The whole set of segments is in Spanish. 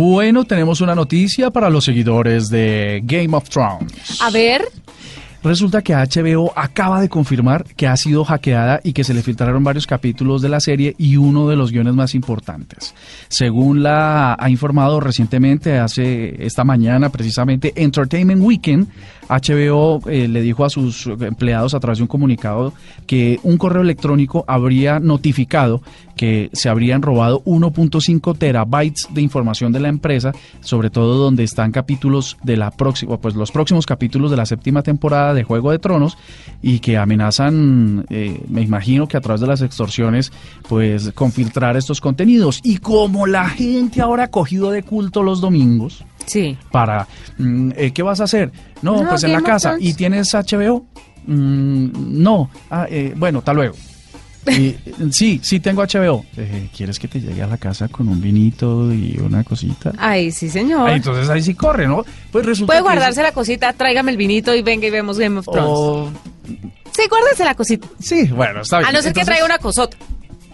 Bueno, tenemos una noticia para los seguidores de Game of Thrones. A ver, Resulta que HBO acaba de confirmar que ha sido hackeada y que se le filtraron varios capítulos de la serie y uno de los guiones más importantes. Según la ha informado recientemente, hace esta mañana precisamente, Entertainment Weekend, HBO eh, le dijo a sus empleados a través de un comunicado que un correo electrónico habría notificado que se habrían robado 1.5 terabytes de información de la empresa, sobre todo donde están capítulos de la próxima, pues los próximos capítulos de la séptima temporada de Juego de Tronos y que amenazan, eh, me imagino que a través de las extorsiones, pues con filtrar estos contenidos. Y como la gente ahora ha cogido de culto los domingos sí. para, mm, eh, ¿qué vas a hacer? No, No, pues en la casa. ¿Y tienes HBO? Mm, no. Ah, eh, bueno, hasta luego. Y, sí, sí tengo HBO. Eh, ¿Quieres que te llegue a la casa con un vinito y una cosita? Ay, sí, señor. Ah, entonces ahí sí corre, ¿no? Pues resulta Puede que es- guardarse la cosita, tráigame el vinito y venga y vemos Game of Thrones. o- Sí, guárdese la cosita. Sí, bueno, está bien. A no ser que traiga una cosota.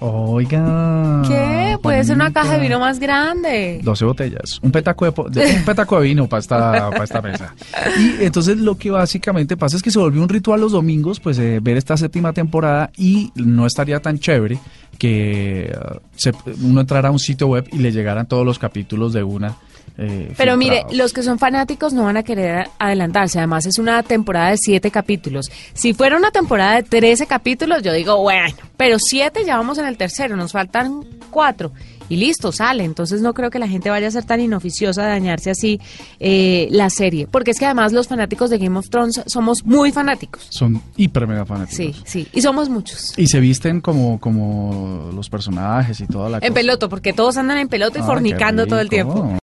Oiga. ¿Qué? Puede ser una caja de vino más grande. 12 botellas, un petaco de, po- de- un petaco de vino para esta, para esta mesa. Y entonces lo que básicamente pasa es que se volvió un ritual los domingos, pues eh, ver esta séptima temporada y no estaría tan chévere que eh, se- uno entrara a un sitio web y le llegaran todos los capítulos de una. Eh, Pero mire, los que son fanáticos no van a querer adelantarse. Además, es una temporada de siete capítulos. Si fuera una temporada de 13 capítulos, yo digo, bueno, pero siete ya vamos en el tercero, nos faltan cuatro. Y listo, sale. Entonces no creo que la gente vaya a ser tan inoficiosa de dañarse así eh, la serie. Porque es que además los fanáticos de Game of Thrones somos muy fanáticos. Son hiper mega fanáticos. Sí, sí. Y somos muchos. Y se visten como, como los personajes y toda la En cosa. peloto, porque todos andan en peloto y fornicando todo el tiempo.